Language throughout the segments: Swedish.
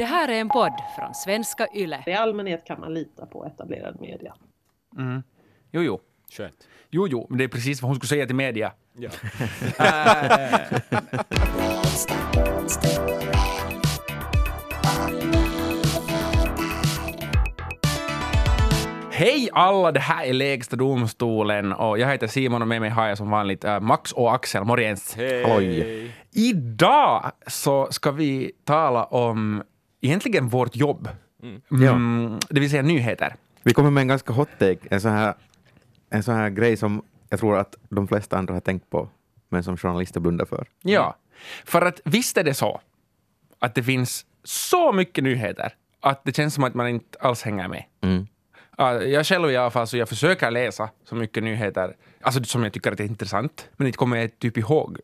Det här är en podd från svenska YLE. I allmänhet kan man lita på etablerad media. Mm. Jo, jo. Skönt. Jo, jo, men det är precis vad hon skulle säga till media. Ja. Hej alla, det här är Lägsta domstolen och jag heter Simon och med mig har jag som vanligt äh, Max och Axel. Morgens. Hej. Idag så ska vi tala om egentligen vårt jobb. Mm, Det vill säga nyheter. Vi kommer med en ganska hot take, en sån här, en sån här grej som jag tror att de flesta andra har tänkt på, men som journalister blundar för. Ja, för att visst är det så att det finns så mycket nyheter att det känns som att man inte alls hänger med. Mm. Ja, Jag själv i alla fall, så jag försöker läsa så mycket nyheter alltså som jag tycker att är intressant, men inte kommer jag typ ihåg.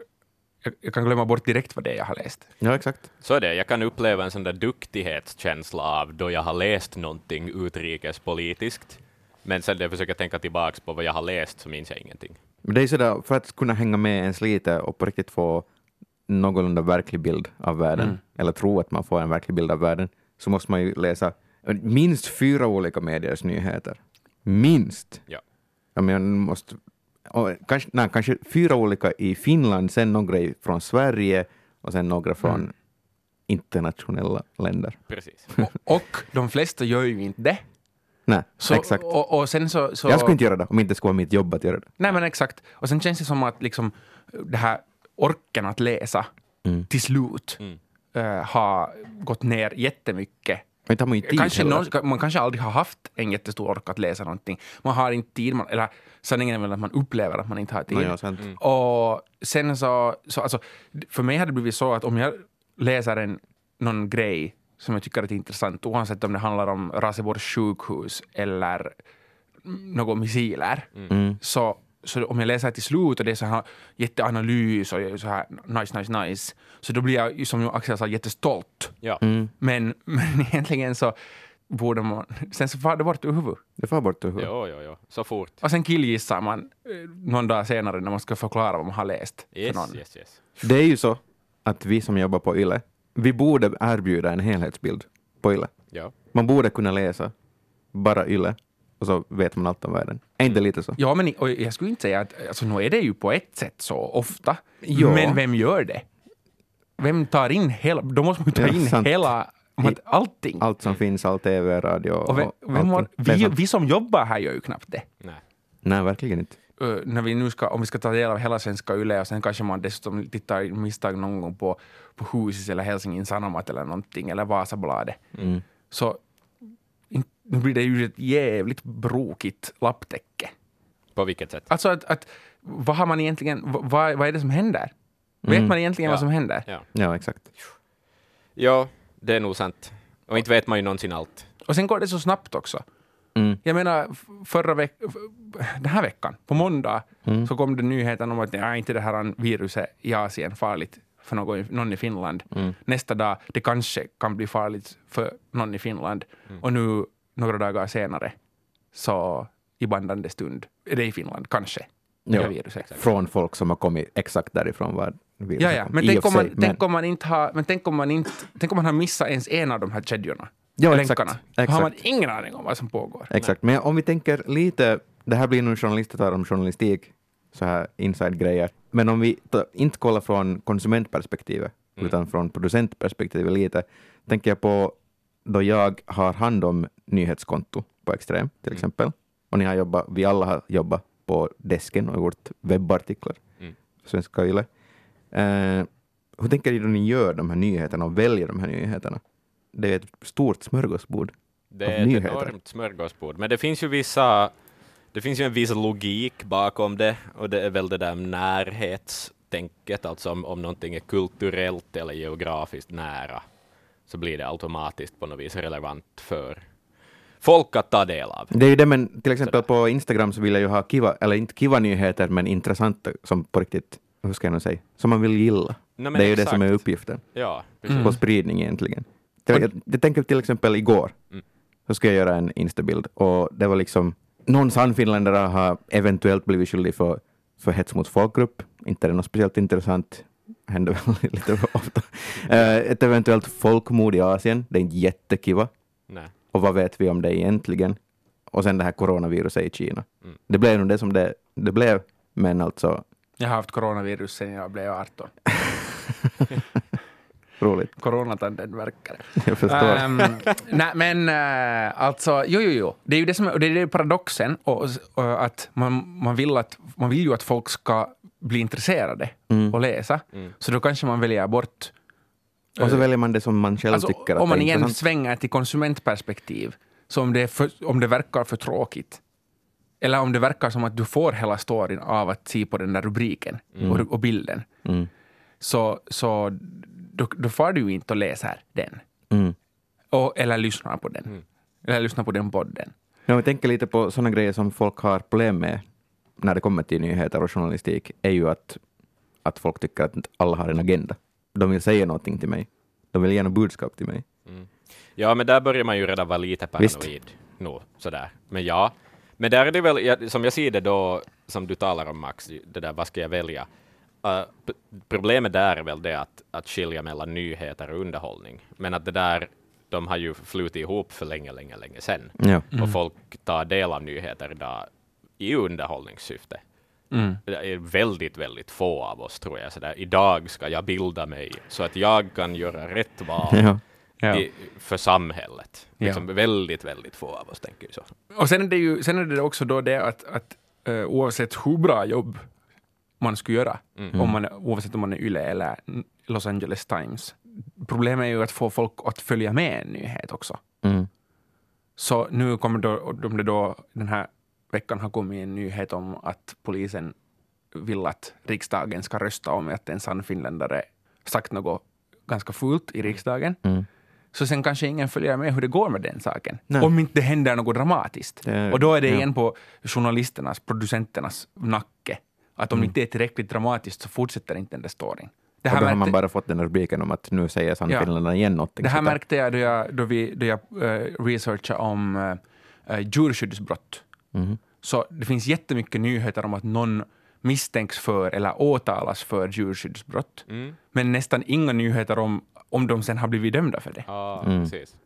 Jag, kan glömma bort direkt vad det är jag har läst. Ja, exakt. Så är det. Jag kan uppleva en sån där duktighetskänsla av då jag har läst någonting utrikespolitiskt, men sen när jag försöker tänka tillbaka på vad jag har läst så minns jag ingenting. Men det är sådär, för att kunna hänga med ens lite och på riktigt få någorlunda verklig bild av världen, Mm. eller tro att man får en verklig bild av världen, så måste man ju läsa minst fyra olika mediers nyheter. Minst! Ja. Ja, men jag måste, och kanske, nej, kanske fyra olika i Finland, sen några i- från Sverige och sen några från Mm. internationella länder. Precis. Och de flesta gör ju inte det. Nej, Så, exakt. Och, och sen så, så, Jag skulle inte göra det om inte det skulle vara mitt jobb att göra det. Nej men exakt. Och sen känns det som att liksom, det här orken att läsa Mm. till slut Mm. eh, har gått ner jättemycket. Men man ju tid Kanske någon, man kanske aldrig har haft en jättestor ork att läsa någonting. Man har inte tid, man, eller sanningen är väl att man upplever att man inte har tid. Ja, sant. Mm. Och sen så, så alltså, för mig har det blivit så att om jag läser en, någon grej som jag tycker är intressant, oavsett om det handlar om Raseborgs sjukhus eller några missiler, Mm. så, så om jag läser till slut och det är så här jätteanalys och så här nice, nice, nice, så då blir jag som Axel sa jättestolt. Ja. Mm. Men, men egentligen så borde man... Sen så far det bort ur huvudet. Det får bort ur huvudet. Jo, jo, jo. Så fort. Och sen killgissar man eh, någon dag senare när man ska förklara vad man har läst för Yes, någon. yes, yes. Det är ju så att vi som jobbar på YLE, vi borde erbjuda en helhetsbild på YLE. Ja. Man borde kunna läsa bara YLE och så vet man allt om världen. Är inte lite så? Ja, men och jag skulle inte säga att... Alltså, nu är det ju på ett sätt så ofta. Ja. Men vem gör det? Vem tar in hela... Då måste man ju ta Ja, in sant. hela... om att Allting. Allt som finns, all TV, radio och vem, och vem har, vi, vi som jobbar här gör ju knappt det. Nej. Nej, verkligen inte. Uh, när vi nu ska, om vi ska ta del av hela svenska Yle och sen kanske man dessutom tittar i misstag någon gång på, på Husis eller Helsingin Sanomat eller någonting, eller Vasabladet, Mm. så in, nu blir det ju ett jävligt brokigt lapptäcke. På vilket sätt? Alltså att, att vad har man egentligen, vad, vad är det som händer? Vet Mm. man egentligen Ja. vad som händer? Ja. Ja, exakt. ja, det är nog sant. Och inte vet man ju någonsin allt. Och sen går det så snabbt också. Mm. Jag menar, förra veckan, den här veckan, på måndag, Mm. så kom det nyheten om att ja, inte det här viruset i Asien farligt för någon, i- någon i Finland. Mm. Nästa dag, det kanske kan bli farligt för någon i Finland. Mm. Och nu, några dagar senare, så i bandande stund, är det i Finland, kanske, Ja. viruset. Från folk som har kommit exakt därifrån var viruset Ja, ja. Men, tänk om, man, sig, tänk om man inte har, men tänk om man inte, tänk om man har missat ens en av de här kedjorna, Ja, länkarna. exakt. Då har man exakt. ingen aning om vad som pågår. Exakt, men om vi tänker lite, det här blir nu journalister tar om journalistik, så här inside-grejer, men om vi inte kollar från konsumentperspektivet, Mm. utan från producentperspektivet lite, tänker jag på då jag har hand om nyhetskonto på Extrem till Mm. exempel, och ni har jobbat, vi alla har jobbat på desken och gjort webbartiklar, Mm. Svenska Yle. Eh, hur tänker ni då ni gör de här nyheterna och väljer de här nyheterna? Det är ett stort smörgåsbord. Det är ett nyheter. enormt smörgåsbord. Men det finns ju vissa, det finns ju en viss logik bakom det, och det är väl det där närhetstänket, alltså om, om någonting är kulturellt eller geografiskt nära, så blir det automatiskt på något vis relevant för folk att ta del av. Det är ju det, men till exempel på Instagram så vill jag ju ha kiva, eller inte kiva nyheter, men intressanta som på riktigt, hur ska jag nu säga, som man vill gilla. Nej, det är ju det som är uppgiften Ja, precis. på spridning egentligen. Jag, jag, jag tänker till exempel igår, Mm. så ska jag göra en instabild och det var liksom, någon sannfinländare har eventuellt blivit skyldig för, för hets mot folkgrupp, inte är det något speciellt intressant, händer väl lite ofta. Eh, ett eventuellt folkmord i Asien, det är inte jättekiva. Nej. Och vad vet vi om det egentligen? Och sen det här coronaviruset i Kina. Mm. Det blev nog det som det, det blev, men alltså Jag har haft coronavirus sedan jag blev 18. roligt. Coronatanden verkar. Jag förstår. Um, nej, men uh, alltså, jo, jo, jo. Det är ju det som det är det paradoxen, och, och att man, man, vill att man vill ju att folk ska bli intresserade Mm. och läsa. Mm. Så då kanske man väljer bort Och så väljer man det som man själv Alltså, tycker att om man igen intressant. svänger till konsumentperspektiv, så om det, för, om det verkar för tråkigt, eller om det verkar som att du får hela storyn av att se på den där rubriken och, och bilden, Mm. så, så då, då får du ju inte och läser den. Mm. Och, eller lyssnar på den. Mm. Eller lyssnar på den podden. Ja, jag tänker lite på sådana grejer som folk har problem med när det kommer till nyheter och journalistik, är ju att, att folk tycker att alla har en agenda. De vill säga någonting till mig. De vill ge något budskap till mig. Ja, men där börjar man ju redan vara lite Visst. paranoid. No, sådär. Men ja, men där är det väl, som jag ser det då, som du talar om Max, det där vad ska jag välja? Uh, problemet där är väl det att, att skilja mellan nyheter och underhållning. Men att det där, de har ju flutit ihop för länge, länge, länge sedan. Ja. Och folk tar del av nyheter idag i underhållningssyfte. Mm. Det är väldigt, väldigt få av oss tror jag. Sådär, idag ska jag bilda mig så att jag kan göra rätt val Ja. Ja. i, för samhället. Ja. Liksom väldigt, väldigt få av oss tänker så. Och sen är det ju sen är det också då det att, att eh, oavsett hur bra jobb man skulle göra, Mm. om man, oavsett om man är YLE eller Los Angeles Times, problemet är ju att få folk att följa med en nyhet också. Mm. Så nu kommer då, det då den här veckan har kommit en nyhet om att polisen vill att riksdagen ska rösta om att en sann finländare sagt något ganska fult i riksdagen. Mm. Så sen kanske ingen följer med hur det går med den saken. Nej. Om inte det händer något dramatiskt. Det- och då är det ja. igen på journalisternas, producenternas nacke. Att om det inte är tillräckligt dramatiskt så fortsätter inte den där storyn. Det Och här, då har man bara fått den här rubriken om att nu säger Sannfinländarna igen någonting. det här sådär. märkte jag då jag, då vi, då jag uh, researchade om uh, djurskyddsbrott. Mhm. Så det finns jättemycket nyheter om att någon misstänks för eller åtalas för djurskyddsbrott. Mm. Men nästan inga nyheter om om de sen har blivit dömda för det. Ja, Mm. precis.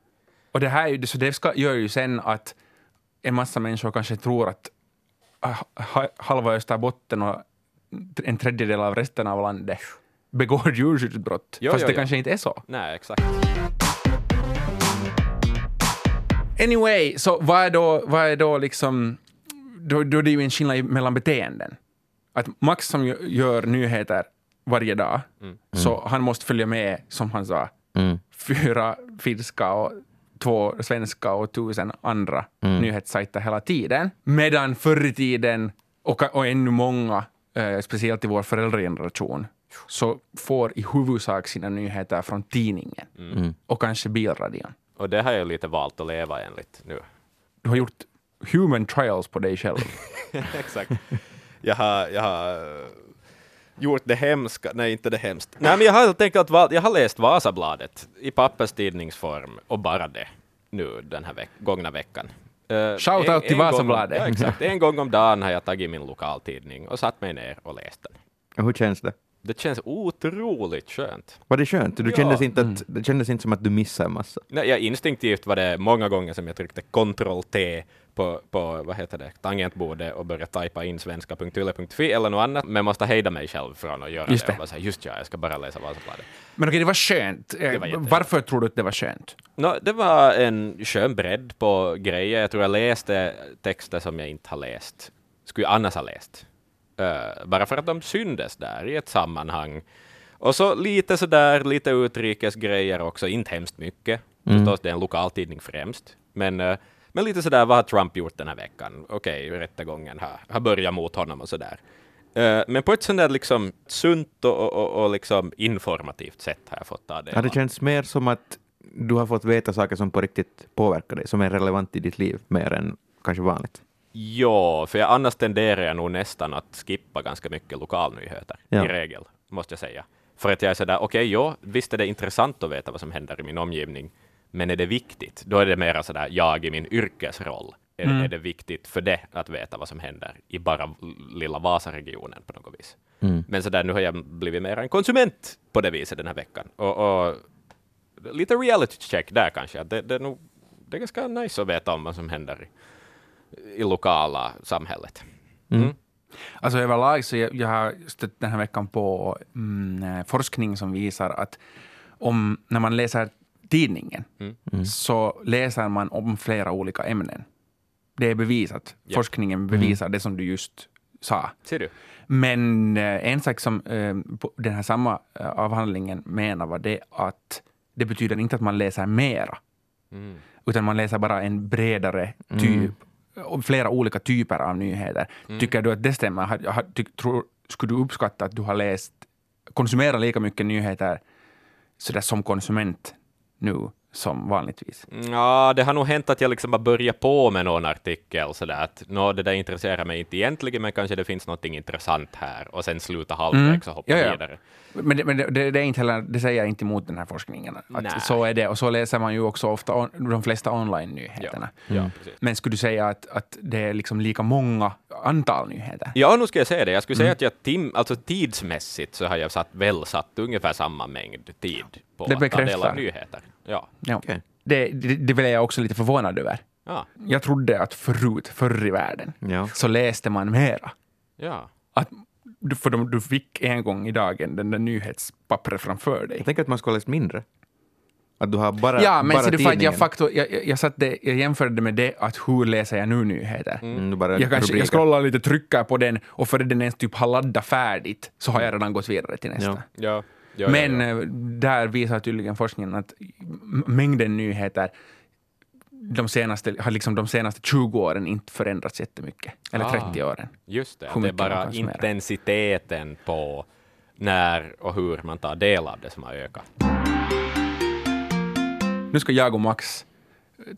Och det här så det ska, gör ju sen att en massa människor kanske tror att ah, ha, halva Österbotten och en tredjedel av resten av landet begår djurskyddsbrott. Jo, fast jo, det jo. kanske inte är så. Nej, exakt. Anyway, så vad är då, vad är då liksom... Då, då är det ju en skillnad mellan beteenden. Att Max som gö- gör nyheter varje dag, så han måste följa med, som han sa, Mm. fyra finska och två svenska och tusen andra nyhetssajter hela tiden. Medan förr i tiden, och, och ännu många, eh, speciellt i vår föräldrageneration, så får i huvudsak sina nyheter från tidningen Mm. och kanske bilradion. Och det har jag lite valt att leva enligt nu. Du har gjort human trials på dig själv. Exakt. Jag har, jag har gjort det hemska, nej inte det hemskt. Nej men jag har helt enkelt valt, jag har läst Vasabladet i papperstidningsform och bara det nu den här veck gångna veckan. Eh, Shout en- out till en gång om- Vasabladet. Ja, exakt. En gång om dagen har jag tagit min lokaltidning och satt mig ner och läst den. Och hur känns det? Det känns otroligt skönt. Var det skönt? Du Ja. kändes inte Mm. att, det kändes inte som att du missade en massa. Nej, jag instinktivt var det många gånger som jag tryckte Ctrl-T på, på vad heter det, tangentbordet och började tajpa in svenska.yle.fi eller något annat, men måste hejda mig själv från att göra Just det. det. Säga, just ja, jag ska bara läsa Vasabladet. Men okej, det var skönt. Eh, Det var. Varför tror du att det var skönt? Nå, det var en skön bredd på grejer. Jag tror jag läste texter som jag inte har läst, skulle jag annars ha läst. Eh, bara för att de syndes där i ett sammanhang. Och så lite sådär, lite utrikesgrejer också, inte hemskt mycket. Förstås, det är en lokaltidning främst. Men, eh, men lite sådär, vad har Trump gjort den här veckan? Okej, rättegången har, har börjat mot honom och sådär. Eh, men på ett sånt där liksom sunt och, och, och, liksom informativt sätt har jag fått ta det. Har det känts mer som att du har fått veta saker som på riktigt påverkar dig, som är relevant i ditt liv, mer än kanske vanligt? Ja, för jag, annars tenderar jag nog nästan att skippa ganska mycket lokalnyheter, Ja. i regel, måste jag säga. För att jag är sådär, okej, ja, visst är det intressant att veta vad som händer i min omgivning, men är det viktigt, då är det mera sådär jag i min yrkesroll, är, Mm. är det viktigt för det att veta vad som händer i bara lilla Vasaregionen på något vis. Mm. Men så där, nu har jag blivit mer en konsument på det viset den här veckan. Och, och lite reality check där kanske. Det, det, är nog, det är ganska nice att veta om vad som händer i, i lokala samhället. Mm. Alltså överlag så jag, jag har stött den här veckan på mm, forskning som visar att om, när man läser tidningen Mm. så läser man om flera olika ämnen. Det är bevisat. Ja. Forskningen bevisar det som du just sa. Ser du? Men eh, en sak som eh, den här samma eh, avhandlingen menar var det att det betyder inte att man läser mera, Mm. utan man läser bara en bredare typ, och flera olika typer av nyheter. Tycker du att det stämmer? Har, har, ty, tror, skulle du uppskatta att du har läst, konsumerat lika mycket nyheter sådär som konsument nu som vanligtvis? Ja, det har nog hänt att jag liksom har börjat på med någon artikel sådär att nå, det där intresserar mig inte egentligen, men kanske det finns något intressant här och sen sluta halvvägs och hoppa Ja, ja. vidare. Men, det, men det, det, är inte heller, det säger jag inte emot den här forskningen. Så är det. Och så läser man ju också ofta on, de flesta online-nyheterna. Ja, precis. Men skulle du säga att, att det är liksom lika många antal nyheter? Ja, nu ska jag säga det. Jag skulle Mm. säga att jag tim, alltså tidsmässigt så har jag satt, väl satt ungefär samma mängd tid på Det att ta del bekräftar. av nyheter. Ja. Ja. Okej. Det, det, det blev jag också lite förvånad över. Ja. Jag trodde att förut, förr i världen, Ja. så läste man mera. ja. Att, du- för de, du fick en gång i dagen den där nyhetspappret framför dig. Jag tänker att man skulle ha läst mindre. Att du har bara, Ja, men bara ser du, för att jag, faktor, jag, jag, jag, satt det, jag jämförde med det att hur läser jag nu nyheter? Mm, du bara Jag, kanske, jag scrollar lite, trycker på den och före den ens typ har laddat färdigt så har jag redan gått vidare till nästa. Ja. Ja. Ja, Men ja, ja. eh, där visar tydligen forskningen att mängden nyheter de senaste, har liksom de senaste 20 åren inte förändrats jättemycket. Eller Ah. 30 åren. Just det, det är bara intensiteten på när och hur man tar del av det som har ökat. Nu ska jag och Max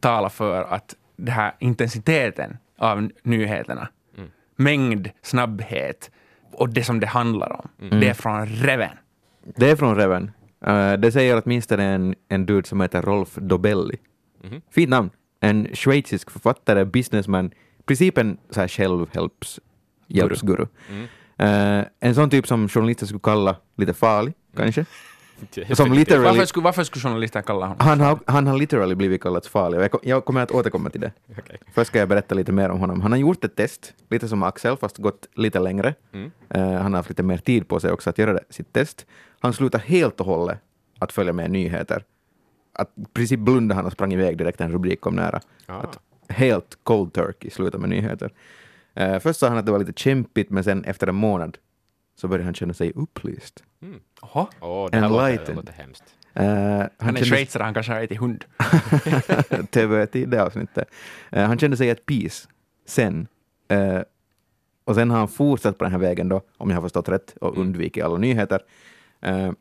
tala för att den här intensiteten av nyheterna, Mm. mängd, snabbhet och det som det handlar om, Mm. det är från Reven. Det är från Reven. Eh, det säger åtminstone en, en dude som heter Rolf Dobelli. Mhm. Fint namn. En schweizisk författare, businessman, i princip en så här självhjälpsguru. Mm. Eh, en sån typ som journalister skulle kalla lite farlig, kanske. Som literally, Varför skulle, varför skulle journalister kalla honom han, har, han har literally blivit kallad farlig och jag, jag kommer att återkomma till det. Okej. Först ska jag berätta lite mer om honom. Han har gjort ett test, lite som Axel, fast gått lite längre. Mm. Eh, han har haft lite mer tid på sig också att göra det, sitt test. Han slutade helt och hållet att följa med nyheter. Att i princip blundade han och sprang iväg direkt när en rubrik kom nära. Ah. Att helt cold turkey sluta med nyheter. Eh, först sa han att det var lite kämpigt, men sen efter en månad så började han känna sig upplyst. Mm. Åh, det här låter, det Enlightened. låter hemskt. Eh, Han han är schweizare, han kanske har ätit hund. TV det avsnittet. Eh, han kände sig ett peace sen. Eh, och sen har han fortsatt på den här vägen då, om jag har förstått rätt, och Mm. undvikit alla nyheter. Eh,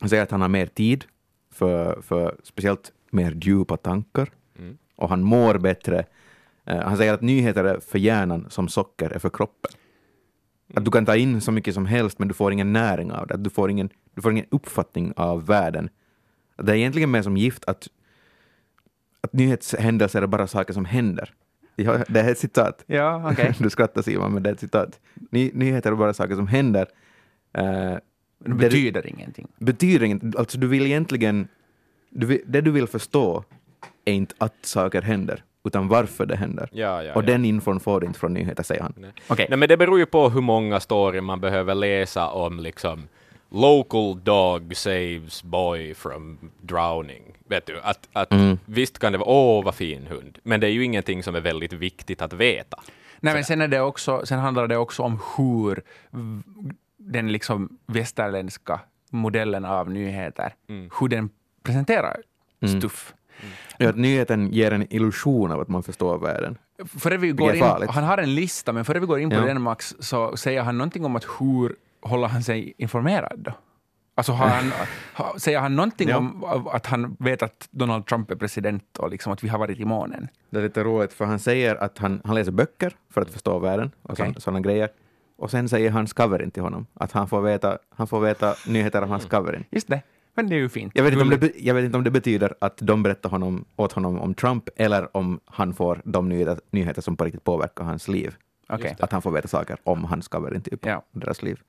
han säger att han har mer tid för, för speciellt mer djupa tankar Mm. och han mår bättre. Eh, han säger att nyheter är för hjärnan som socker är för kroppen. Att du kan ta in så mycket som helst, men du får ingen näring av det. Du får ingen, du får ingen uppfattning av världen. Det är egentligen mer som gift att, att nyhetshändelser är bara saker som händer. Ja, det är ett citat. Ja, okej. Du skrattar Simon, men det är ett citat. Ny, nyheter är bara saker som händer. Eh, Det det betyder ingenting. betyder inget. Alltså du vill egentligen... Du vill, det du vill förstå är inte att saker händer, utan varför det händer. Ja, ja, och ja. den infon får du inte från nyheter, säger han. Nej. Okej. Nej, men det beror ju på hur många story man behöver läsa om liksom local dog saves boy from drowning. Vet du, att, att Mm. visst kan det vara åh vad fin hund, men det är ju ingenting som är väldigt viktigt att veta. Nej, men sen, är det också, sen handlar det också om hur den liksom västerländska modellen av nyheter, Mm. hur den presenterar Mm. stuff. Ja, att nyheten ger en illusion av att man förstår världen. Före vi går in, han har en lista, men före vi går in på Ja. den Max, så säger han någonting om att hur håller han sig informerad då? Alltså har han, ha, säger han någonting Ja. om att han vet att Donald Trump är president och liksom att vi har varit i månen? Det är lite roligt, för han säger att han, han läser böcker för att förstå världen och Okej. sådana grejer. Och sen säger hans coverin till honom att han får veta, han får veta nyheter av hans coverin. Just det. Men det är ju fint. Jag vet, inte om det, jag vet inte om det betyder att de berättar honom, åt honom om Trump eller om han får de nyheter, nyheter som på riktigt påverkar hans liv. Okej. Att han får veta saker om hans covering typ, Ja. deras liv.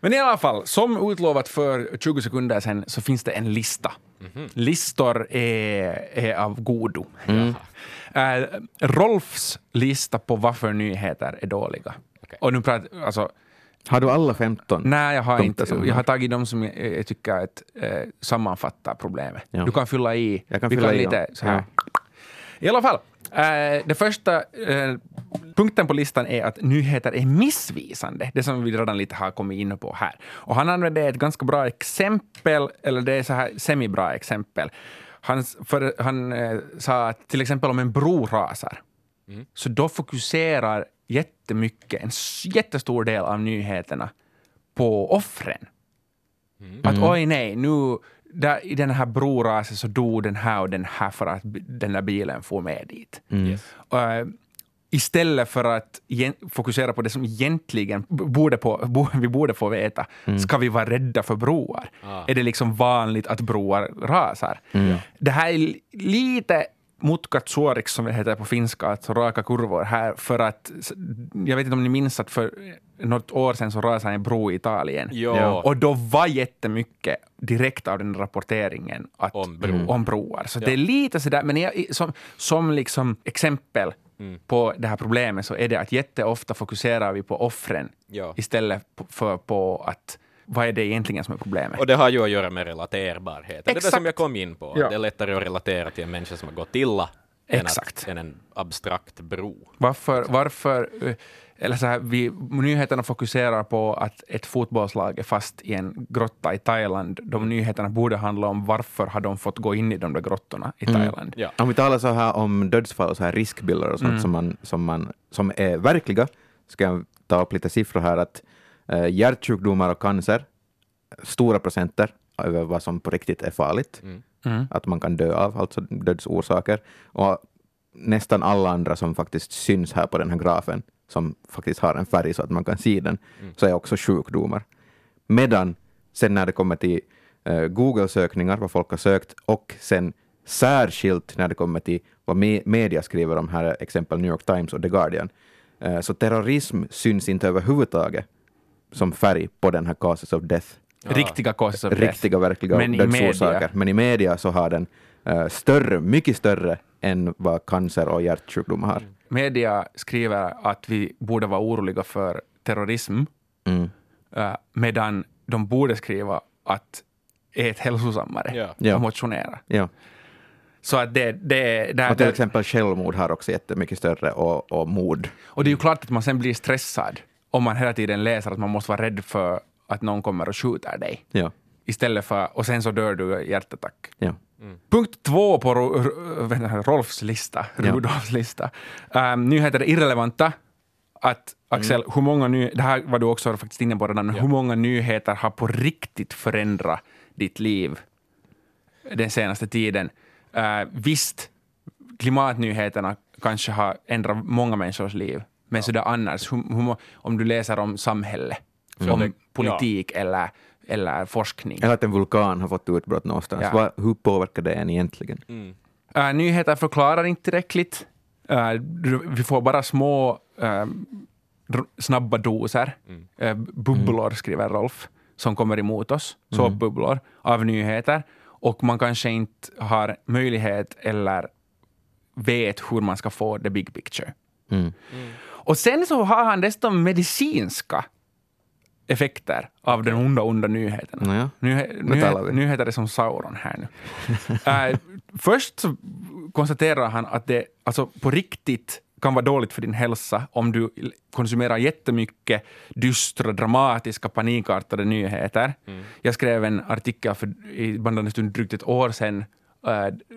Men i alla fall, som utlovat för 20 sekunder sedan så finns det en lista. Listor är, är av godo. Eh, Rolfs lista på varför nyheter är dåliga. Okej. Och nu pratar, alltså, Har du alla 15? nej, jag har inte. Jag har tagit de som jag, jag tycker att, eh, sammanfattar problemet. Ja. Du kan fylla i. Jag kan Vi fylla kan i, lite ja. så här. I alla fall, eh, det första eh, punkten på listan är att nyheter är missvisande. Det som vi redan lite har kommit in på här. Och han använder ett ganska bra exempel, eller det är så här semibra exempel. Han, för, han eh, sa att till exempel om en bro rasar, så då fokuserar jättemycket, en jättestor del av nyheterna på offren. Att oj nej, nu där, i den här broraset så dog den här och den här för att den där bilen får med dit. Yes. Eh, istället för att fokusera på det som egentligen borde på, bo, vi borde få veta. Ska vi vara rädda för broar? Ah. Är det liksom vanligt att broar rasar? Det här är li- lite mutkat suoriksi, som det heter på finska, alltså raka kurvor här, för att jag vet inte om ni minns att för något år sedan så rasade en bro i Italien. Ja. Och då var jättemycket direkt av den rapporteringen att, Om bro. om broar. Så det är lite sådär, men jag, som, som liksom exempel Mm. på det här problemet så är det att jätteofta fokuserar vi på offren Ja. istället för på att vad är det egentligen som är problemet. Och det har ju att göra med relaterbarhet. Det är det som jag kom in på. Ja. Det är lättare att relatera till en människa som har gått illa än, Exakt. att, än en abstrakt bro. Varför, varför eh, eller så här, vi, nyheterna fokuserar på att ett fotbollslag är fast i en grotta i Thailand. De nyheterna borde handla om varför har de fått gå in i de där grottorna i Thailand. Ja. Om vi talar så här om dödsfall och så här riskbilder och sånt Mm. som, man, som, man, som är verkliga, ska jag ta upp lite siffror här. att Hjärtsjukdomar och cancer, stora procenter över vad som på riktigt är farligt, Mm. att man kan dö av, alltså dödsorsaker. Och nästan alla andra som faktiskt syns här på den här grafen, som faktiskt har en färg så att man kan se den, så är också sjukdomar. Medan sen när det kommer till eh, Google-sökningar, vad folk har sökt, och sen särskilt när det kommer till vad me media skriver om, här är exempel New York Times och The Guardian, eh, så terrorism syns inte överhuvudtaget som färg på den här causes of death. Riktiga causes of death. Riktiga, verkliga Men i dödsorsaker. media- Men i media så har den eh, större, mycket större än vad cancer och hjärtsjukdomar har. Media skriver att vi borde vara oroliga för terrorism, Mm. eh, medan de borde skriva att ät hälsosammare Ja. Ja. och motionera. Ja. Så att det, det, det, Och till det, exempel självmord har också jättemycket större och, och mord. och det är ju klart att man sen blir stressad om man hela tiden läser att man måste vara rädd för att någon kommer och skjuter dig. Ja. Istället för, och sen så dör du i hjärtattack. Ja. Punkt två på Ro- Rolfs lista, Ja. Rudolfs lista. Um, nyheter är irrelevanta. Att, Axel, hur många ny, det här var du också faktiskt inne på redan, men hur många nyheter har på riktigt förändrat ditt liv den senaste tiden? Uh, visst, klimatnyheterna kanske har ändrat många människors liv, men så där annars, hur, hur, må- om du läser om samhälle, om det- politik eller, eller forskning. Eller att en vulkan har fått utbrott någonstans. Ja. Vad, hur påverkar det en egentligen? Uh, nyheter förklarar inte tillräckligt. Uh, vi får bara små uh, snabba doser, uh, bubblor skriver Rolf, som kommer emot oss, såpbubblor av nyheter. Och man kanske inte har möjlighet eller vet hur man ska få the big picture. Mm. Och sen så har han dessutom medicinska effekter av den onda, onda nyheterna. Nåja, Nyhe, nu talar nyhe, vi. nyheter är som Sauron här nu. Äh, först så konstaterar han att det alltså på riktigt kan vara dåligt för din hälsa om du konsumerar jättemycket dystra, dramatiska, panikartade nyheter. Jag skrev en artikel för i bandande stund drygt ett år sedan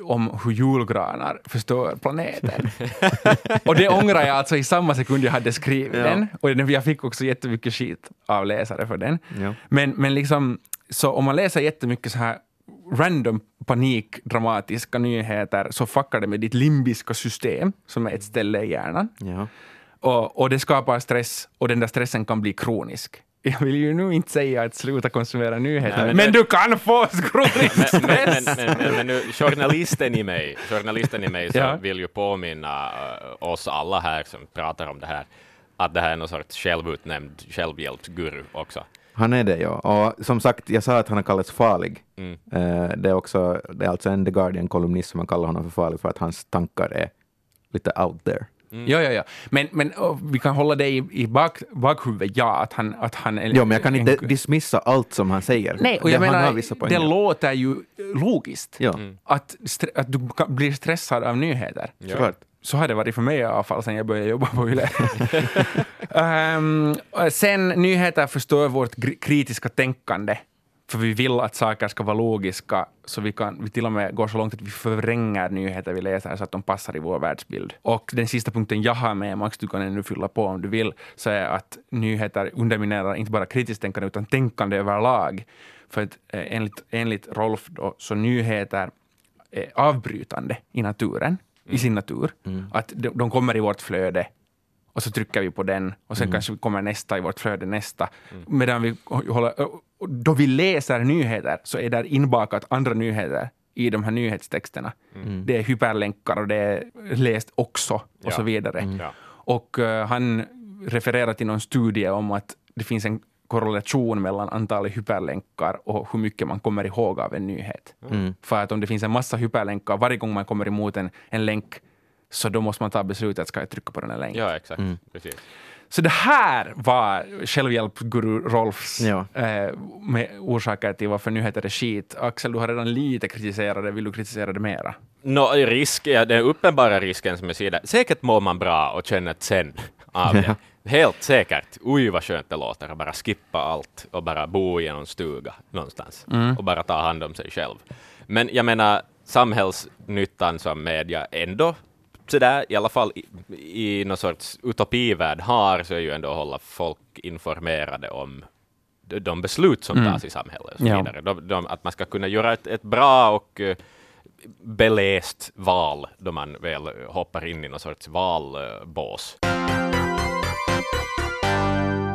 om hur julgranar förstör planeten. och det ångrar jag alltså i samma sekund jag hade skrivit Ja. den. Och jag fick också jättemycket skit av läsare för den. Ja. Men, men liksom, så om man läser jättemycket så här random panikdramatiska nyheter så fuckar det med ditt limbiska system, som är ett ställe i hjärnan. Ja. Och, och det skapar stress och den där stressen kan bli kronisk. Jag vill ju nu inte säga att sluta konsumera nyheter, Nej, men, men- du kan få scrollningsstress! men, men, men, men, men nu, journalisten i mig, journalisten i mig så Ja. vill ju påminna eh, oss alla här som pratar om det här, att det här är någon sorts självutnämnd självhjälpsguru också. Han är det, ja. Och som sagt, jag sa att han har kallats farlig. Mm. Eh, det, är också, det är alltså en The Guardian-kolumnist som man kallar honom för farlig för att hans tankar är lite out there. Ja, ja, ja. Men, men vi kan hålla det i, i bak, bakhuvudet, ja, att han, att han är... Jo, men jag kan inte en- dismissa allt som han säger. Nej, och Det- jag menar, det låter ju logiskt. Ja, Att, stre- att du blir stressad av nyheter. såklart. Så har det varit för mig i alla fall sen jag började jobba på Yle. Ehm, sen, nyheter förstör vårt kritiska tänkande. För vi vill att saker ska vara logiska, så vi kan vi till och med går så långt att vi förvränger nyheter vi läser så att de passar i vår världsbild. Och den sista punkten jag har med, Max, du kan ännu fylla på om du vill, så är att nyheter underminerar inte bara kritiskt tänkande utan tänkande överlag. För att eh, enligt, enligt Rolf då, så nyheter är avbrytande i naturen, i sin natur. Att de, de kommer i vårt flöde och så trycker vi på den och sen kanske kommer nästa i vårt flöde nästa. Medan vi håller, då vi läser nyheter så är där inbakat andra nyheter i de här nyhetstexterna. Det är hyperlänkar och det är läst också och Ja. så vidare. Ja. Och eh, han refererar till någon studie om att det finns en korrelation mellan antalet hyperlänkar och hur mycket man kommer ihåg av en nyhet. För att om det finns en massa hyperlänkar varje gång man kommer emot en, en länk så då måste man ta beslutet, ska jag trycka på den här länken? Ja, exakt. Precis. Så det här var självhjälpsguru Rolfs Ja. eh, med orsaker till varför nyheter är skit. Axel, du har redan lite kritiserat det. Vill du kritisera det mera? Nå, risk, ja, den uppenbara risken som jag ser där, säkert mår man bra och känner ett sen av det. Helt säkert. Oj, vad skönt det låter att bara skippa allt och bara bo i någon stuga någonstans och bara ta hand om sig själv. Men jag menar, samhällsnyttan som media ändå sådär, i alla fall i, i någon sorts utopivärld har, så är ju ändå att hålla folk informerade om de, beslut som tas i samhället och så Ja. vidare. De, de, att man ska kunna göra ett, ett bra och eh, beläst val då man väl hoppar in i någon sorts valbås.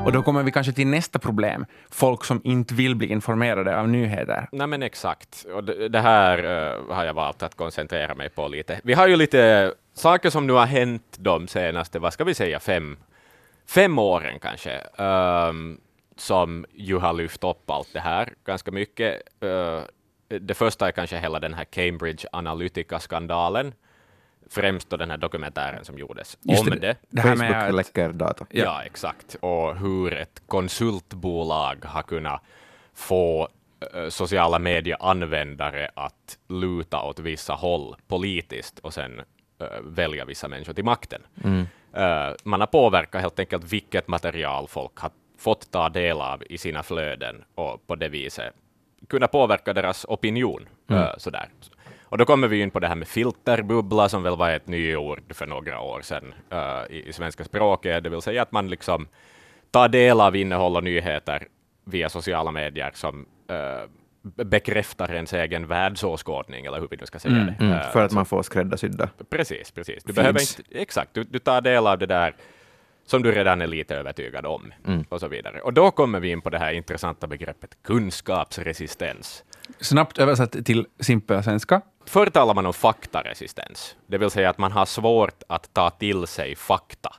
Och då kommer vi kanske till nästa problem. Folk som inte vill bli informerade av nyheter. Nej men exakt, och det, det här eh, har jag valt att koncentrera mig på lite. Vi har ju lite saker som nu har hänt de senaste, vad ska vi säga, fem, fem åren kanske, ehm, som ju har lyft upp allt det här ganska mycket. Eh, det första är kanske hela den här Cambridge Analytica-skandalen, främst då den här dokumentären som gjordes Just om det. det. Det här med Facebook att, läcker data. Ja. exakt. Och hur ett konsultbolag har kunnat få eh, sociala medieanvändare att luta åt vissa håll politiskt och sen välja vissa människor till makten. Eh, man har påverkat helt enkelt vilket material folk har fått ta del av i sina flöden och på det viset kunna påverka deras opinion. eh, sådär. Och då kommer vi in på det här med filterbubbla, som väl var ett nyord för några år sedan eh, i, i svenska språket, det vill säga att man liksom tar del av innehåll och nyheter via sociala medier som be- bekräftar ens egen världsåskådning, eller hur vi nu ska säga det. Mm, Eh, för att man får skräddarsydda. Precis, precis. Du behöver inte, exakt, du, du tar del av det där som du redan är lite övertygad om, och så vidare. Och då kommer vi in på det här intressanta begreppet kunskapsresistens. snabbt översatt till simpel svenska. Förr talar man om faktaresistens, det vill säga att man har svårt att ta till sig fakta.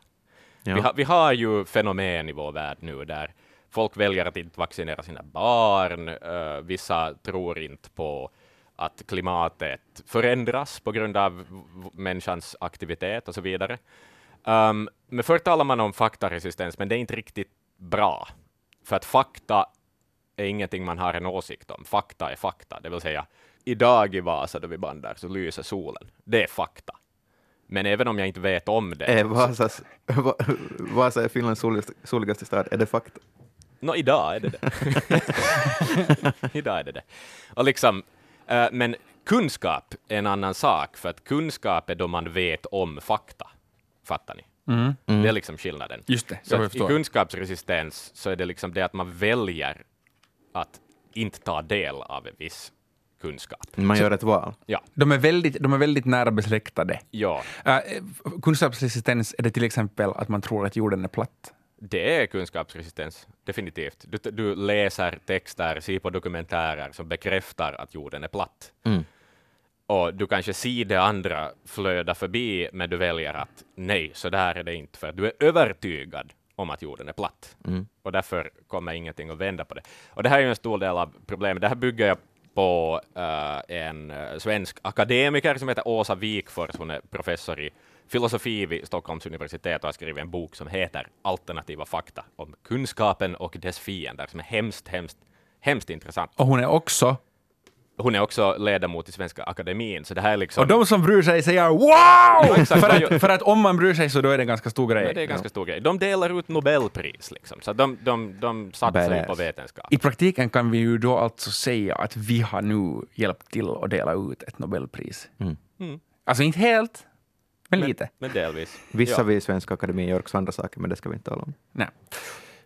Ja. Vi, har, vi har ju fenomen i vår värld nu där folk väljer att inte vaccinera sina barn, Uh, vissa tror inte på att klimatet förändras på grund av människans aktivitet och så vidare. Um, men förr talar man om faktaresistens, men det är inte riktigt bra. För att fakta är ingenting man har en åsikt om. Fakta är fakta, det vill säga idag i Vasa då vi bandar så lyser solen. Det är fakta. Men även om jag inte vet om det, Är Vasas, Vasa är Finlands soligaste stad, är det fakta? Nå, idag är det det. idag är det det. Och liksom, eh, men kunskap är en annan sak, för att kunskap är då man vet om fakta. Fattar ni? Det är liksom skillnaden. Just det, så I kunskapsresistens så är det liksom det att man väljer att inte ta del av en viss kunskap. Man gör ett val. Ja, De är väldigt, de är väldigt nära besläktade. ja, Uh, kunskapsresistens är det till exempel att man tror att jorden är platt. Det är kunskapsresistens, definitivt. Du, du läser texter, ser på dokumentärer som bekräftar att jorden är platt. Mm. Och du kanske ser det andra flöda förbi, men du väljer att nej, så där är det inte, för du är övertygad om att jorden är platt. Mm. Och därför kommer ingenting att vända på det. Och det här är ju en stor del av problemet. Det här bygger jag på uh, en eh, svensk akademiker som heter Åsa Wikfors. Hon är professor i filosofi vid Stockholms universitet och har skrivit en bok som heter Alternativa fakta om kunskapen och dess fiender, som är hemskt, hemskt, hemskt intressant. Och hon är också... Hon är också ledamot i Svenska Akademin, så det här är liksom... Och de som bryr sig säger wow! exakt. för, att, för att om man bryr sig så då är det en ganska stor grej. Men det är ganska stor grej. De delar ut Nobelpris, liksom, så de, de, de satsar ju på vetenskap. I praktiken kan vi ju då alltså säga att vi har nu hjälpt till att dela ut ett Nobelpris. Mm. Mm. Alltså inte helt, men, lite. Men delvis. Vissa Ja. vid Svenska Akademien gör också andra saker, men det ska vi inte tala om. Nej.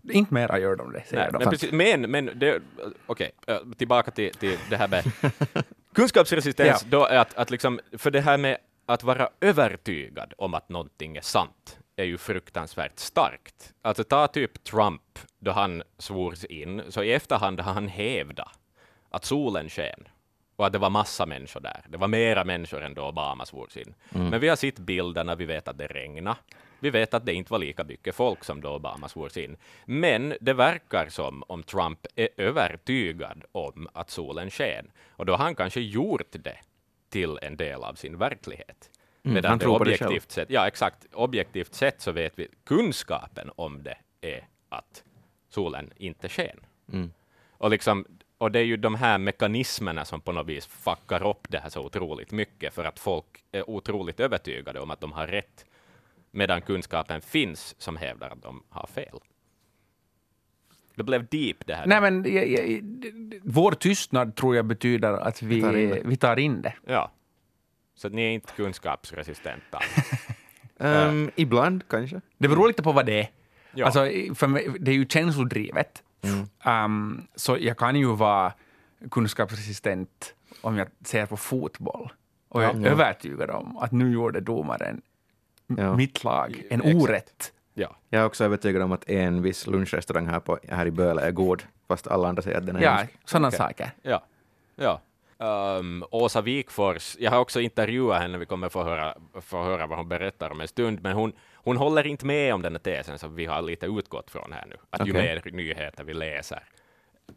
Inte mera gör de det, säger Nej, de. men, precis, men, men det, okej, eh, tillbaka till, till det här med kunskapsresistens, då är att, att liksom, för det här med att vara övertygad om att någonting är sant är ju fruktansvärt starkt. Alltså ta typ Trump, då han svors in, så i efterhand har han hävdat att solen sken och att det var massa människor där. Det var mera människor än då Obama svors in. Men vi har sett bilderna, vi vet att det regnade. Vi vet att det inte var lika mycket folk som då Obama svors in. Men det verkar som om Trump är övertygad om att solen sken. Och då har han kanske gjort det till en del av sin verklighet. Mm, Medan han det tror på det objektivt sett, ja exakt, objektivt sett så vet vi kunskapen om det är att solen inte sken. Mm. Och, liksom, och det är ju de här mekanismerna som på något vis fuckar upp det här så otroligt mycket, för att folk är otroligt övertygade om att de har rätt, medan kunskapen finns som hävdar att de har fel. Det blev deep det här. Nej, men jag, jag, vår tystnad tror jag betyder att vi, tar in det. vi tar in det. Ja. Så att ni är inte kunskapsresistenta. Ehm, Ibland kanske. Det beror lite på vad det är. Ja. Alltså, för mig, det är ju känslodrivet. Um, så jag kan ju vara kunskapsresistent om jag ser på fotboll och jag är Ja. övertygad om att nu gjorde domaren Ja. mitt lag en Exakt. orätt. ja. Jag är också övertygad om att en viss lunchrestaurang här, på, här i Böle är god, fast alla andra säger att den är Ja, hemsk. sådana Okej. saker. Ja. ja. Um, Åsa Wikfors, jag har också intervjuat henne, vi kommer få höra, få höra vad hon berättar om en stund, men hon, hon håller inte med om den här tesen som vi har lite utgått från här nu, att ju Okej. mer nyheter vi läser,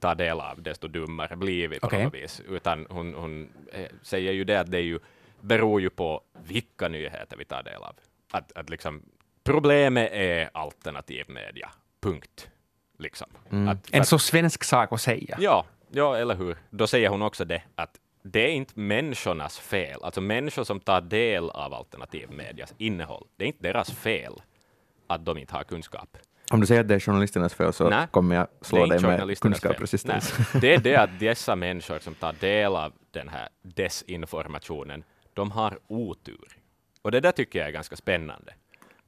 tar del av, desto dummare blir vi på Okej. något vis. Utan hon, hon eh, säger ju det att det är ju, beror ju på vilka nyheter vi tar del av. Att, att liksom, problemet är alternativ media, punkt. Liksom. Mm. Att, En att- så svensk sak att säga. Ja, ja, eller hur? Då säger hon också det att det är inte människornas fel, alltså människor som tar del av alternativmedias innehåll, det är inte deras fel att de inte har kunskap. Om du säger att det är journalisternas fel så Nej, kommer jag slå dig med kunskapsresistens. Det är det att dessa människor som tar del av den här desinformationen, de har otur. Och det där tycker jag är ganska spännande.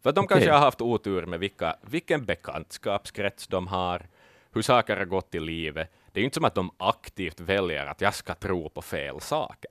För att de Okej. kanske har haft otur med vilka, vilken bekantskapskrets de har, hur saker har gått i livet. Det är ju inte som att de aktivt väljer att jag ska tro på fel saker.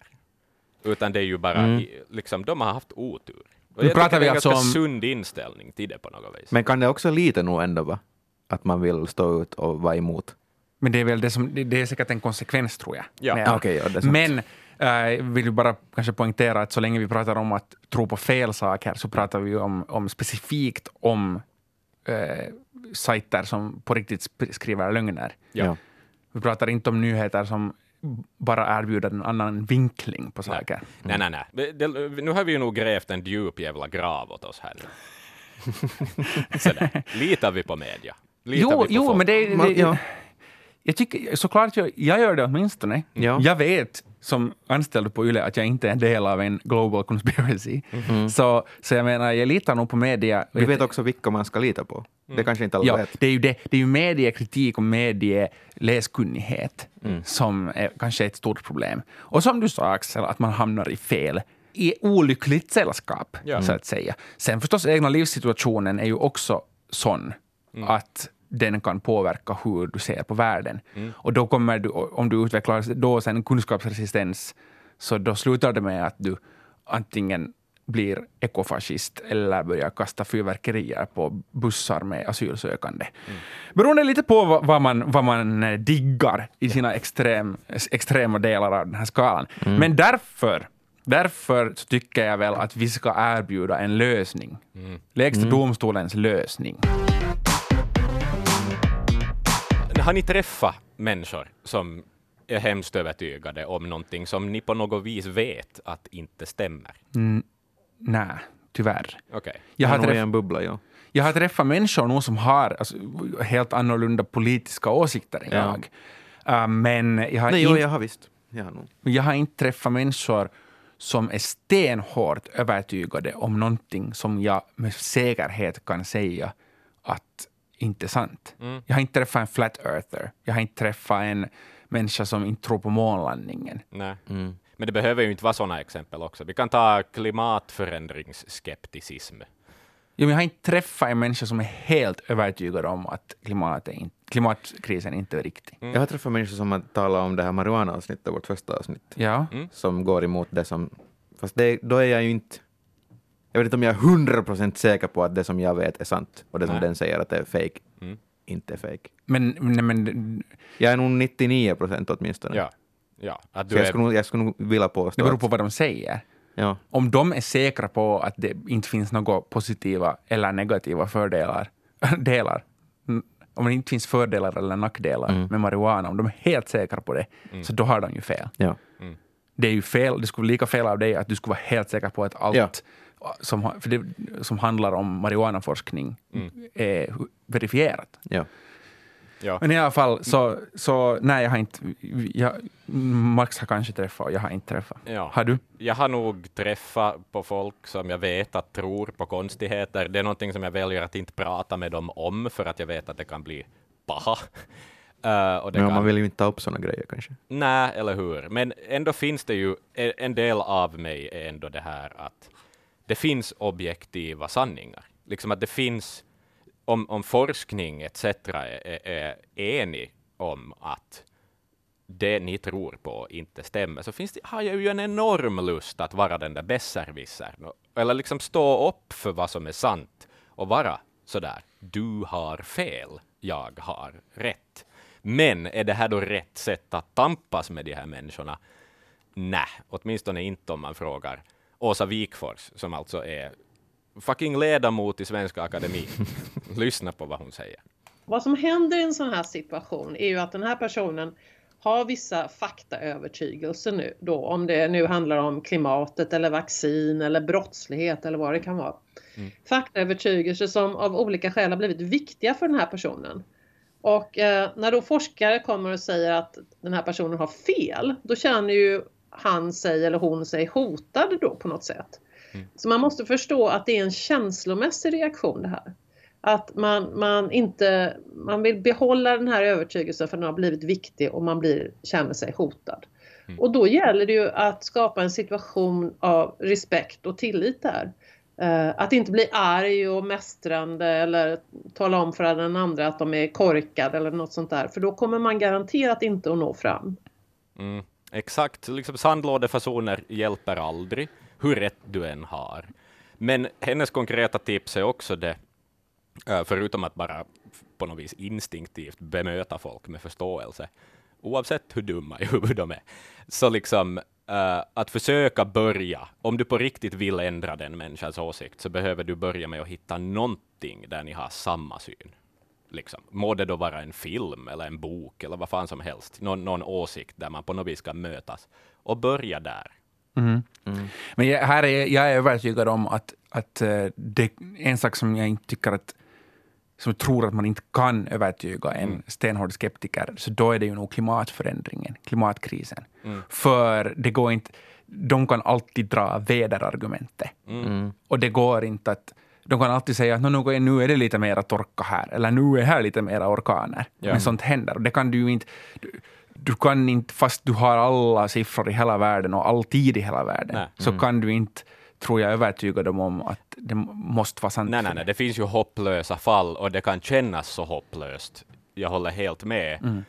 Utan det är ju bara, Mm. liksom, de har haft otur. Och Nu jag pratar vi alltså om- sund inställning till det på något vis. Men kan det också lite nog ändå vara att man vill stå ut och vara emot? Men det är väl det som, det, är säkert en konsekvens tror jag. Ja. allt. okej, ja, det är sant. Men jag vill ju bara kanske poängtera att så länge vi pratar om att tro på fel saker så pratar vi om, om specifikt om eh, sajter som på riktigt skriver lögner. Ja. Vi pratar inte om nyheter som bara erbjuder en annan vinkling på saker. Nej, nej, nej. Det, det, nu har vi ju nog grävt en djup jävla grav åt oss här nu. Litar vi på media? Litar Jo, vi på jo folk? men det, Man- det, ja. jag tycker såklart jag, jag gör det åtminstone. Ja. Jag vet som anställd på YLE att jag inte är en del av en global conspiracy. Så, så jag menar, jag litar nog på media. Vi vet också vilka man ska lita på. Det kanske inte alla Ja, vet. det är ju, det, det är ju mediekritik och medieläskunnighet som är kanske ett stort problem. Och som du sa Axel, att man hamnar i fel, i olyckligt sällskap, Ja. så att säga. Sen förstås, egna livssituationen är ju också sån att den kan påverka hur du ser på världen. Och då kommer du, om du utvecklar då sen kunskapsresistens, så då slutar det med att du antingen blir ekofascist eller börjar kasta fyrverkerier på bussar med asylsökande. Mm. Beroende lite på vad, vad, man, vad man eh, diggar i sina extrem, extrema delar av den här skalan. Mm. Men därför Därför tycker jag väl att vi ska erbjuda en lösning. Mm. Lägsta mm. domstolens lösning. Har ni träffat människor som är hemskt övertygade om någonting som ni på något vis vet att inte stämmer? Mm, nej, tyvärr. Okay. Jag har träff- en bubbla, ja. Jag har träffat människor nu som har alltså, helt annorlunda politiska åsikter än ja. jag. Uh, men jag har, Nej, in- jo, jag har visst. Jag har, nog. jag har inte träffat människor som är stenhårt övertygade om någonting som jag med säkerhet kan säga att inte sant. Mm. Jag har inte träffat en flat earther. Jag har inte träffat en människa som inte tror på månlandningen. Nej. Mm. Men det behöver ju inte vara sådana exempel också. Vi kan ta klimatförändringsskepticism. Jo, men jag har inte träffat en människa som är helt övertygad om att klimatet in, klimatkrisen inte är riktig. Mm. Jag har träffat människor som har talat om det här marijuana-avsnittet, vårt första avsnitt, ja. mm. som går emot det som... Fast det, då är jag ju inte... Jag vet inte om jag är hundra procent säker på att det som jag vet är sant och det som den säger att det är fake mm. inte är fake. Men, nej, men... Jag är nog 99 procent åtminstone. Ja. Ja, att du jag, är... skulle nog, jag skulle nog vilja påstå Det beror på vad de säger. Ja. Om de är säkra på att det inte finns några positiva eller negativa fördelar, delar, om det inte finns fördelar eller nackdelar mm. med marijuana, om de är helt säkra på det, mm. så då har de ju fel. Ja. Mm. Det är ju fel, det skulle vara lika fel av dig att du skulle vara helt säker på att allt ja. Som, det, som handlar om marijuanaforskning mm. är verifierat. Ja. Ja. Men i alla fall, så, så nej, jag har inte... Jag, Max har kanske träffat, jag har inte träffat. Ja. Har du? Jag har nog träffat på folk som jag vet att tror på konstigheter. Det är någonting som jag väljer att inte prata med dem om, för att jag vet att det kan bli paha. Uh, och det Men kan... man vill ju inte ta upp sådana grejer kanske. Nej, eller hur. Men ändå finns det ju, en del av mig är ändå det här att det finns objektiva sanningar. Liksom att det finns om, om forskning etc. Är, är enig om att det ni tror på inte stämmer, så finns det, har jag ju en enorm lust att vara den där besserwissern, eller liksom stå upp för vad som är sant och vara sådär, du har fel, jag har rätt. Men är det här då rätt sätt att tampas med de här människorna? Nej, åtminstone inte om man frågar Åsa Wikfors, som alltså är fucking ledamot i Svenska Akademin. Lyssna på vad hon säger. Vad som händer i en sån här situation är ju att den här personen har vissa faktaövertygelser nu då, om det nu handlar om klimatet eller vaccin eller brottslighet eller vad det kan vara. Mm. Faktaövertygelser som av olika skäl har blivit viktiga för den här personen. Och eh, när då forskare kommer och säger att den här personen har fel, då känner ju han sig eller hon sig hotad då på något sätt. Mm. Så man måste förstå att det är en känslomässig reaktion det här. Att man, man inte, man vill behålla den här övertygelsen för den har blivit viktig och man blir, känner sig hotad. Mm. Och då gäller det ju att skapa en situation av respekt och tillit där. Uh, att inte bli arg och mästrande eller tala om för den andra att de är korkade eller något sånt där. För då kommer man garanterat inte att nå fram. Mm, exakt, liksom sandlådefasoner hjälper aldrig hur rätt du än har. Men hennes konkreta tips är också det, eh, förutom att bara på något vis instinktivt bemöta folk med förståelse, oavsett hur dumma i huvudet de är, så liksom uh, att försöka börja, om du på riktigt vill ändra den människans åsikt, så behöver du börja med att hitta någonting där ni har samma syn. Liksom. Må det då vara en film eller en bok eller vad fan som helst, någon, någon åsikt där man på något vis ska mötas. Och börja där. Mm. Mm. Men jag, här är, jag är övertygad om att, att eh, det en sak som jag inte tycker att som jag tror att man inte kan övertyga en mm. stenhård skeptiker, så då är det ju nog klimatförändringen, klimatkrisen. Mm. För det går inte, de kan alltid dra väderargumentet. Mm. mm. Och det går inte att de kan alltid säga att nu, nu är det lite mera torka här, eller nu är här lite mera orkaner. Ja. Men sånt händer. Och det kan du ju inte du kan inte, fast du har alla siffror i hela världen och all tid i hela världen, nej. så mm. kan du inte tror jag övertyga dem om att det måste vara sant. Nej, nej, nej, det finns ju hopplösa fall och det kan kännas så hopplöst. Jag håller helt med. Mm.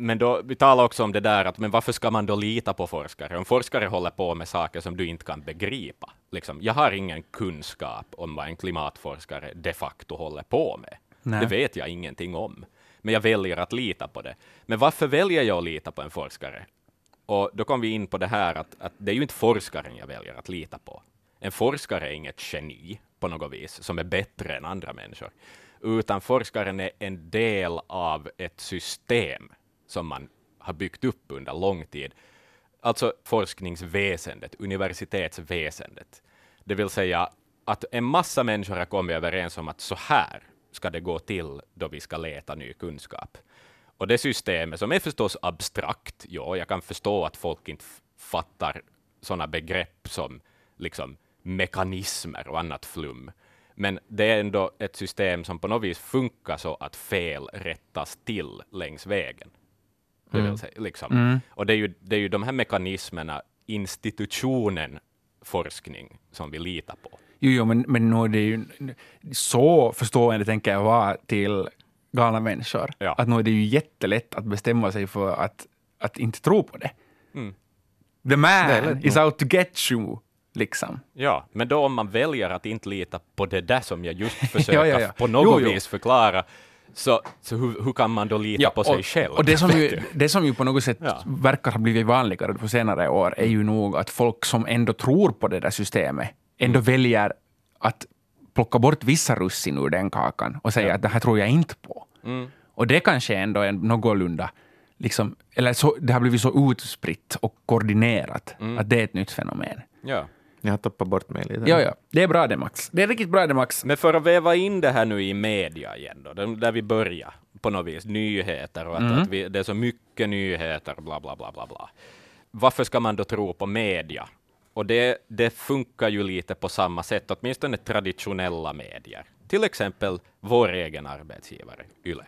Men då, vi talar också om det där att men varför ska man då lita på forskare? Om forskare håller på med saker som du inte kan begripa. Liksom, jag har ingen kunskap om vad en klimatforskare de facto håller på med. Nej. Det vet jag ingenting om. Men jag väljer att lita på det. Men varför väljer jag att lita på en forskare? Och då kom vi in på det här att, att det är ju inte forskaren jag väljer att lita på. En forskare är inget geni på något vis, som är bättre än andra människor, utan forskaren är en del av ett system som man har byggt upp under lång tid. Alltså forskningsväsendet, universitetsväsendet. Det vill säga att en massa människor har kommit överens om att så här ska det gå till då vi ska leta ny kunskap. Och det systemet, som är förstås abstrakt, ja, jag kan förstå att folk inte fattar sådana begrepp som liksom mekanismer och annat flum. Men det är ändå ett system som på något vis funkar så att fel rättas till längs vägen. Det vill säga, liksom. Och det är, ju, det är ju de här mekanismerna, institutionen forskning, som vi litar på. Jo, jo men, men nu är det ju så förstående tänker jag vara till galna människor. Ja. Att nu är det ju jättelätt att bestämma sig för att, att inte tro på det. Mm. The man is out to get you, liksom. Ja, men då om man väljer att inte lita på det där som jag just försöker Ja, ja, ja. på något Jo, jo. vis förklara, så, så hur, hur kan man då lita på sig och, själv? Och det som, ju, det som ju på något sätt Ja. verkar ha blivit vanligare på senare år är ju nog att folk som ändå tror på det där systemet ändå Mm. väljer att plocka bort vissa russin ur den kakan och säga att det här tror jag inte på. Mm. Och det kanske ändå är någorlunda, liksom, eller så, det har blivit så utspritt och koordinerat Mm. att det är ett nytt fenomen. Ja. Jag har tappat bort mig lite. Ja, ja, det är bra det Max. Det är riktigt bra det Max. Men för att väva in det här nu i media igen då, där vi börjar på något vis, nyheter och att, Mm. att vi, det är så mycket nyheter, bla bla bla bla bla. Varför ska man då tro på media? Och det, det funkar ju lite på samma sätt, åtminstone traditionella medier. Till exempel vår egen arbetsgivare, YLE.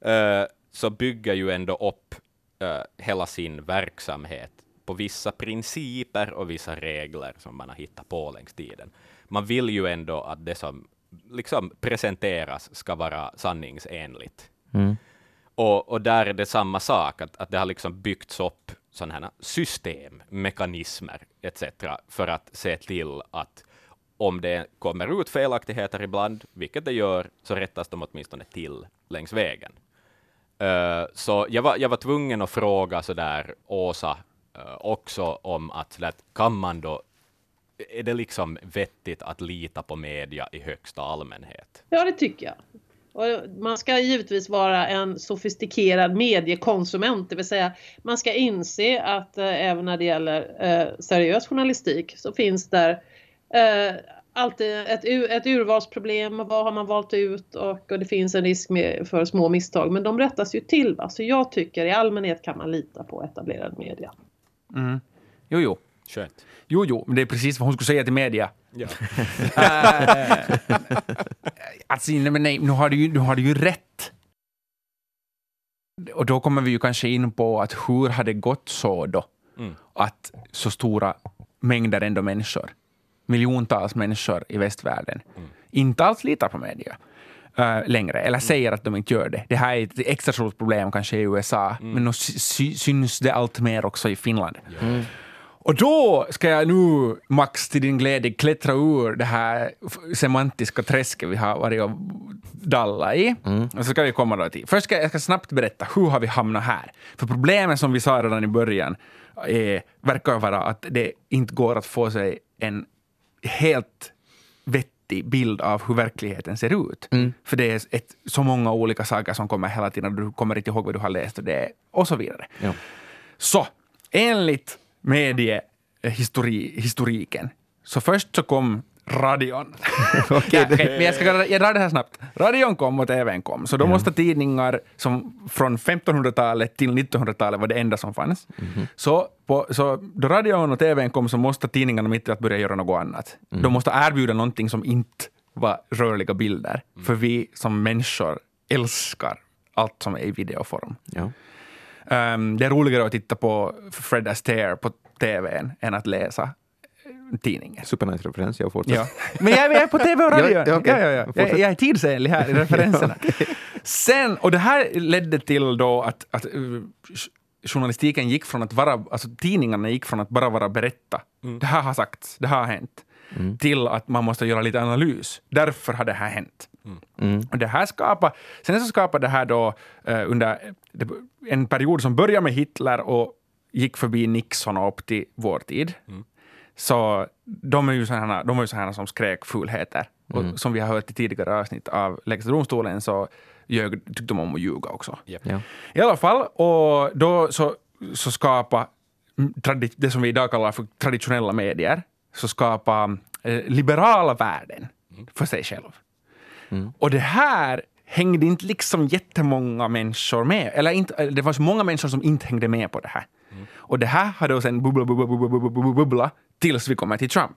Eh, så bygger ju ändå upp eh, hela sin verksamhet på vissa principer och vissa regler som man har hittat på längs tiden. Man vill ju ändå att det som liksom presenteras ska vara sanningsenligt. Mm. Och, och där är det samma sak, att, att det har liksom byggts upp sådana här system, mekanismer etc. för att se till att om det kommer ut felaktigheter ibland, vilket det gör, så rättas de åtminstone till längs vägen. Eh, så jag var, jag var tvungen att fråga sådär Åsa Eh, också om att, kan man då, är det liksom vettigt att lita på media i högsta allmänhet? Ja, det tycker jag. Och man ska givetvis vara en sofistikerad mediekonsument, det vill säga man ska inse att eh, även när det gäller eh, seriös journalistik så finns där eh, alltid ett, ett urvalsproblem, vad har man valt ut och, och det finns en risk med, för små misstag, men de rättas ju till. Va? Så jag tycker i allmänhet kan man lita på etablerad media. Mm. Jo, jo. Skönt. Jo, jo, men det är precis vad hon skulle säga till media. Ja. Alltså, nej, men nej, nu har, du ju, nu har du ju rätt. Och då kommer vi ju kanske in på att hur har det gått så då? Mm. Att så stora mängder ändå människor, miljontals människor i västvärlden, inte alls litar på media äh, längre, eller säger att de inte gör det. Det här är ett extra stort problem kanske i USA, men nu sy- sy- syns det allt mer också i Finland. Och då ska jag nu, Max, till din glädje klättra ur det här semantiska träsket vi har varit och dalla i. Och så ska vi komma då till. Först ska jag ska snabbt berätta, hur har vi hamnat här? För problemet som vi sa redan i början är, verkar vara att det inte går att få sig en helt vettig bild av hur verkligheten ser ut. För det är ett, så många olika saker som kommer hela tiden du kommer inte ihåg vad du har läst och, det, och så vidare. Ja. Så, enligt mediehistoriken, så först så kom radion. Okej, men jag, ska, jag drar det här snabbt. Radion kom och TVn kom, så då måste tidningar som från 1500-talet till 1900-talet var det enda som fanns. Så, på, så då radion och TVn kom så måste tidningarna mitt i att börja göra något annat. De måste erbjuda någonting som inte var rörliga bilder, för vi som människor älskar allt som är i videoform. Ja. Um, det är roligare att titta på Fred Astaire på TVn än att läsa tidningen. Supernice referens, jag fortsätter. Ja. Men jag, jag är på TV och radio. Ja, ja, okej. ja, ja, ja. Jag, jag är tidsenlig här i referenserna. Sen, och det här ledde till då att, att uh, journalistiken gick från att vara, alltså tidningarna gick från att bara vara berätta, det här har sagts, det här har hänt, till att man måste göra lite analys. Därför har det här hänt. Och det här skapar, sen så skapar det här då eh, under en period som börjar med Hitler och gick förbi Nixon och upp till vår tid. Så de är ju sådana, de är ju sådana som skrek fulheter. Och som vi har hört i tidigare avsnitt av Lägsta domstolen så ljög, tyckte de om att ljuga också. Japp. Ja. I alla fall, och då så, så skapa mm, det som vi idag kallar för traditionella medier, så skapa eh, liberala värden för sig själv. Och det här hängde inte liksom jättemånga människor med. Eller inte, eller det var så många människor som inte hängde med på det här. Och det här har då sen bubbla, bubbla, bubbla, bubbla, bubbla, bubbla tills vi kommer till Trump.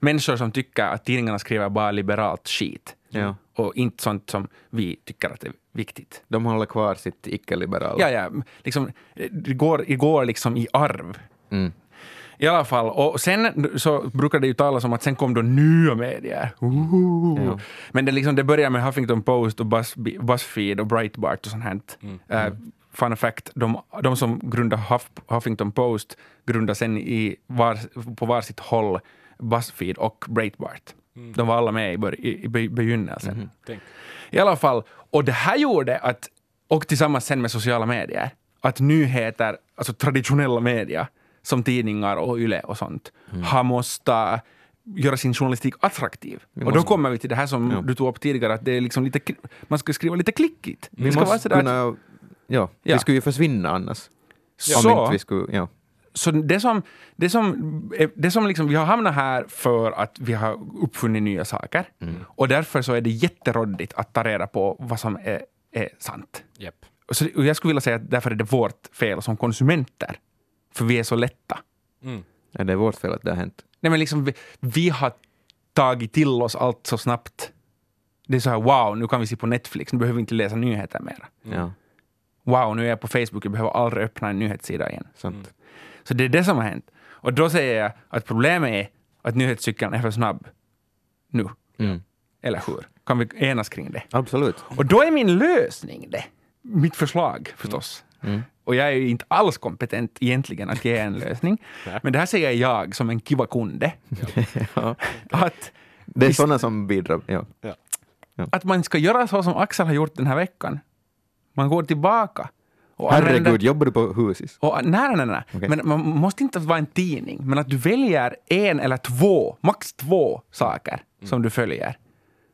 Människor som tycker att tidningarna skriver bara liberalt skit. Ja. Och inte sånt som vi tycker att är viktigt. De håller kvar sitt icke-liberala. Ja, ja. Liksom, det, går, det går liksom i arv. Mm. I alla fall. Och sen så brukar det ju talas om att sen kom då nya medier. Ja. Men det, liksom, det börjar med Huffington Post och Buzz, Buzzfeed och Breitbart och sånt här. Eh, fun fact, de, de som grundade Huff, Huffington Post grundade sen i var, på varsitt håll Buzzfeed och Breitbart. De var alla med i, bör, i, i be- begynnelsen. Tänk. I alla fall, och det här gjorde att, och tillsammans sen med sociala medier, att nyheter, alltså traditionella media, som tidningar och YLE och sånt, har måste göra sin journalistik attraktiv. och då kommer vi till det här som Ja. du tog upp tidigare, att det är liksom lite, man ska skriva lite klickigt. Vi det ska vara måste sådär att- kunna... Ja, Ja. vi skulle ju försvinna annars. Så- vi skulle... Ja. Så det som, det som, det som liksom, vi har hamnat här för att vi har uppfunnit nya saker. Och därför så är det jätteråddigt att ta reda på vad som är, är sant. Och Så, och jag skulle vilja säga att därför är det vårt fel som konsumenter. För vi är så lätta. Mm. Ja, det är vårt fel att det har hänt. Nej, men liksom, vi, vi har tagit till oss allt så snabbt. Det är så här, wow, nu kan vi se på Netflix, nu behöver vi inte läsa nyheter mer. Ja, Wow, nu är jag på Facebook, jag behöver aldrig öppna en nyhetssida igen. sant. Så det är det som har hänt. Och då säger jag att problemet är att nyhetscykeln är för snabb nu. Mm. Eller hur? Kan vi enas kring det? Absolut. Och då är min lösning det. Mitt förslag förstås. Mm. Och jag är ju inte alls kompetent egentligen att ge en lösning. Men det här säger jag som en kiva kunde. Ja. Att, Det är sådana som bidrar. Ja. att man ska göra så som Axel har gjort den här veckan. Man går tillbaka. Och Herregud, använder- jobbar du på Husis? Och, nej, nej, nej. Okej. Men man måste inte vara en tidning, men att du väljer en eller två, max två saker som du följer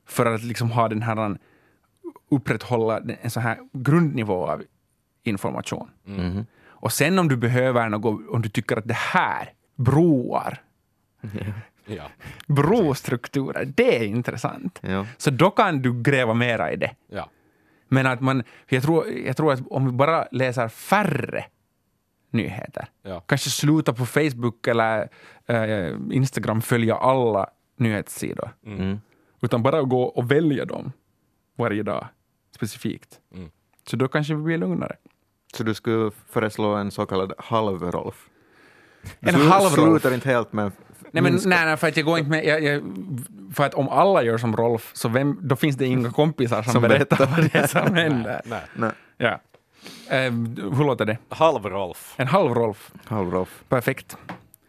för att liksom ha den här upprätthålla en sån här grundnivå av information. Mhm. Och sen om du behöver något, om du tycker att det här, broar, Ja. brostrukturer, det är intressant. Ja. Så då kan du gräva mera i det. Ja. Men att man, jag, tror, jag tror att om vi bara läser färre nyheter, Ja. kanske sluta på Facebook eller eh, Instagram följa alla nyhetssidor, Mm. utan bara gå och välja dem varje dag specifikt. Mm. Så då kanske vi blir lugnare. Så du skulle föreslå en så kallad halv-Rolf? En halv-Rolf? Slutar inte helt med... Nej, men, nej, nej, för att jag går inte med. Jag, jag, för att om alla gör som Rolf, så vem, då finns det inga kompisar som, Som berättar vad det är som händer. Nej. Nej, Ja. Eh, hur låter det? Halv-Rolf. En halv Rolf. halv-Rolf. Perfekt.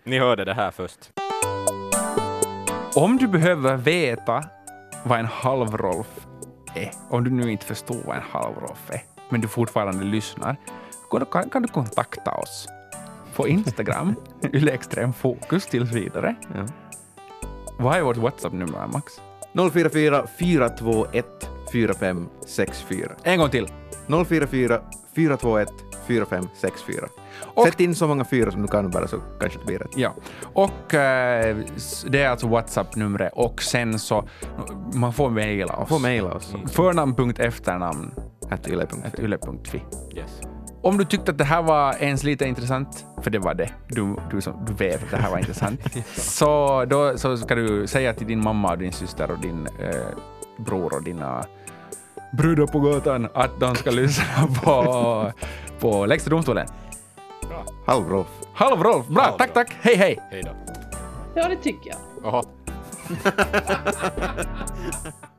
Ni hörde det här först. Om du behöver veta vad en halv-Rolf är, om du nu inte förstår vad en halv-Rolf är, men du fortfarande lyssnar, kan du kontakta oss på Instagram, Yle Extrem Fokus tills vidare. Ja. Vad är vårt WhatsApp-nummer, Max? 044 421 4564. En gång till. 044 421 4564. Och- Sätt in så många fyra som du kan bara så kanske det blir rätt. Ja, och eh, det är alltså WhatsApp-numret och sen så man får mejla oss. Få mejla oss. Förnamn.efternamn Att yle.fi. yle.fi. Yes. Om du tyckte att det här var ens lite intressant, för det var det, du, du, som, du vet att det här var intressant, så då så ska du säga till din mamma och din syster och din eh, bror och dina bröder på gatan att de ska lyssna på, på Lägsta domstolen. Halv-Rolf. Halv Rolf, bra, Halv tack, tack, hej, hej! Hej då. Ja, det tycker jag. Jaha.